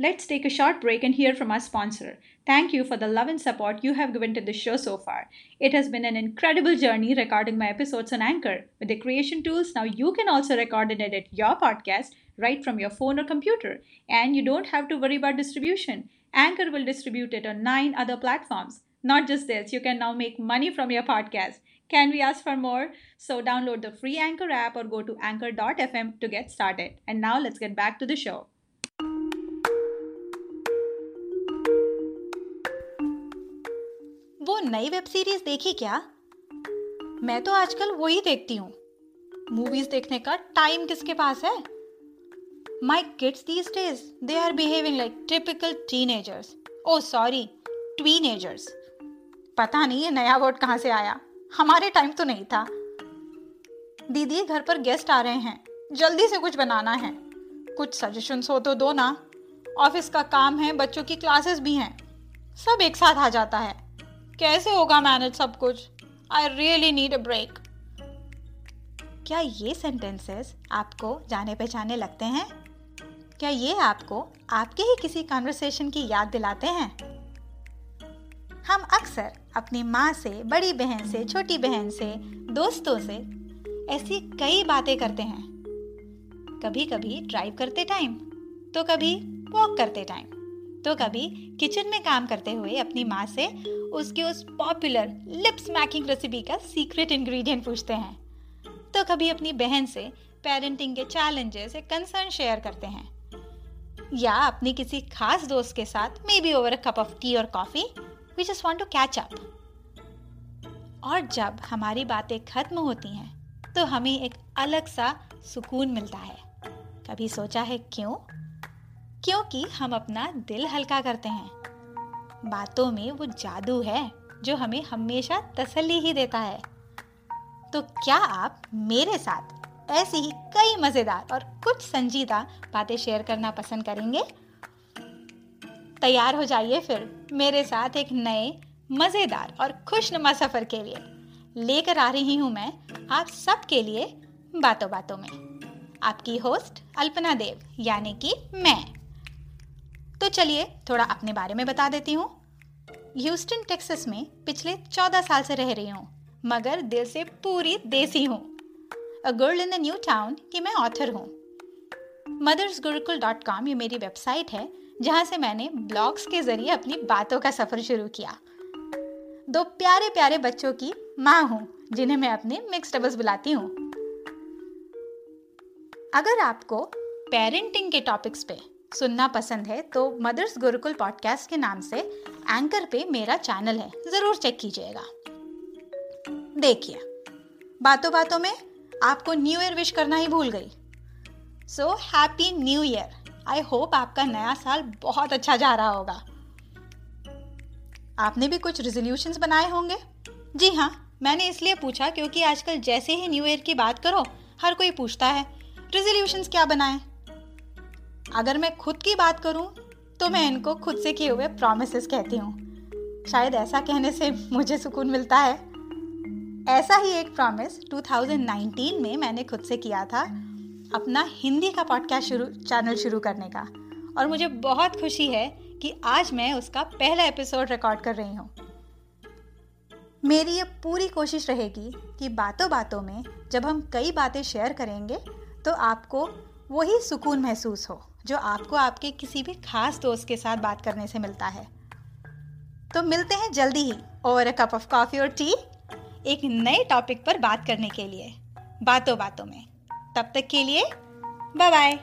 let's take a short break and hear from our sponsor. Thank you for the love and support you have given to the show so far. It has been an incredible journey recording my episodes on Anchor. With the creation tools, now you can also record and edit your podcast right from your phone or computer. And you don't have to worry about distribution. Anchor will distribute it on nine other platforms. Not just this, you can now make money from your podcast. Can we ask for more? So download the free Anchor app or go to anchor.fm to get started. And now let's get back to the show. वो नई web series देखी क्या? मैं तो आजकल वही देखती हूँ। मूवीज़ देखने का टाइम किसके पास है? My kids these days they are behaving like typical teenagers oh sorry tweenagers पता नहीं ये नया वर्ड कहाँ से आया। हमारे टाइम तो नहीं था। दीदी, घर पर गेस्ट आ रहे हैं। जल्दी से कुछ बनाना है। कुछ सजेशंस हो तो दो ना। ऑफ़िस का काम है, बच्चों की क्लासेस भी हैं। सब एक साथ आ जाता है। कैसे होगा मैनेज सब कुछ? I really need a break क्या ये सेंटेंसेस आपको जाने पहचाने लगते हैं? क्या ये आपको आपके ही किसी कॉन्वर्सेशन की याद दिलाते हैं? हम अक्सर अपनी माँ से, बड़ी बहन से, छोटी बहन से, दोस्तों से ऐसी कई बातें करते हैं। कभी कभी ड्राइव करते टाइम तो कभी वॉक करते टाइम तो कभी किचन में काम करते हुए अपनी माँ से उसकी उस पॉपुलर लिप स्मैकिंग रेसिपी का सीक्रेट इंग्रेडिएंट पूछते हैं। तो कभी अपनी बहन से पेरेंटिंग के चैलेंजेस या कंसर्न शेयर करते हैं। या अपनी किसी खास दोस्त के साथ maybe over a cup of tea और coffee we just want to catch up और जब हमारी बातें खत्म होती हैं तो हमें एक अलग सा सुकून मिलता है। कभी सोचा है क्यों? क्योंकि हम अपना दिल हल्का करते हैं। बातों में वो जादू है, जो हमें हमेशा तसल्ली ही देता है। तो क्या आप मेरे साथ ऐसी ही कई मज़ेदार और कुछ संजीदा बातें शेयर करना पसंद करेंगे? तैयार हो जाइए फिर मेरे साथ एक नए, मज़ेदार और खुशनुमा सफ़र के लिए। लेकर आ रही हूँ मैं आप सब के लिए बातों बातों में। आपकी होस्ट अल्पना देव, यानी कि मैं। तो चलिए थोड़ा अपने बारे में बता देती हूँ। ह्यूस्टन, टेक्सास में पिछले चौदह साल से रह रही हूँ, मगर दिल से पूरी देसी हूँ। A girl in the new town कि मैं ऑथर हूँ। मदर्स गुरुकुल डॉट कॉम ये मेरी वेबसाइट है, जहाँ से मैंने ब्लॉग्स के ज़रिए अपनी बातों का सफ़र शुरू किया। दो प्यारे प्यारे बच्चों की माँ हूँ, जिन्हें मैं अपने मिक्स डबल्स बुलाती हूँ। अगर आपको पेरेंटिंग के टॉपिक्स पे सुनना पसंद है तो मदर्स गुरुकुल पॉडकास्ट के नाम से एंकर पे मेरा चैनल है। ज़रूर चेक कीजिएगा। देखिए, बातों बातों में आपको न्यू ईयर विश करना ही भूल गई। So happy new year I hope आपका नया साल बहुत अच्छा जा रहा होगा। आपने भी कुछ रेजोल्यूशंस बनाए होंगे? जी हाँ मैंने इसलिए पूछा क्योंकि आजकल जैसे ही न्यू ईयर की बात करो, हर कोई पूछता है रेजोल्यूशंस क्या बनाए? अगर मैं खुद की बात करूँ तो मैं इनको खुद से किए हुए प्रोमिस कहती हूँ। शायद ऐसा कहने से मुझे सुकून मिलता है। ऐसा ही एक प्रॉमिस 2019 में मैंने खुद से किया था, अपना हिंदी का पॉडकास्ट शुरू चैनल शुरू करने का। और मुझे बहुत खुशी है कि आज मैं उसका पहला एपिसोड रिकॉर्ड कर रही हूँ। मेरी ये पूरी कोशिश रहेगी कि बातों बातों में जब हम कई बातें शेयर करेंगे तो आपको वही सुकून महसूस हो, जो आपको आपके किसी भी खास दोस्त के साथ बात करने से मिलता है। तो मिलते हैं जल्दी ही और अ कप ऑफ़ कॉफ़ी और टी एक नए टॉपिक पर बात करने के लिए। बातों बातों में। तब तक के लिए बाय बाय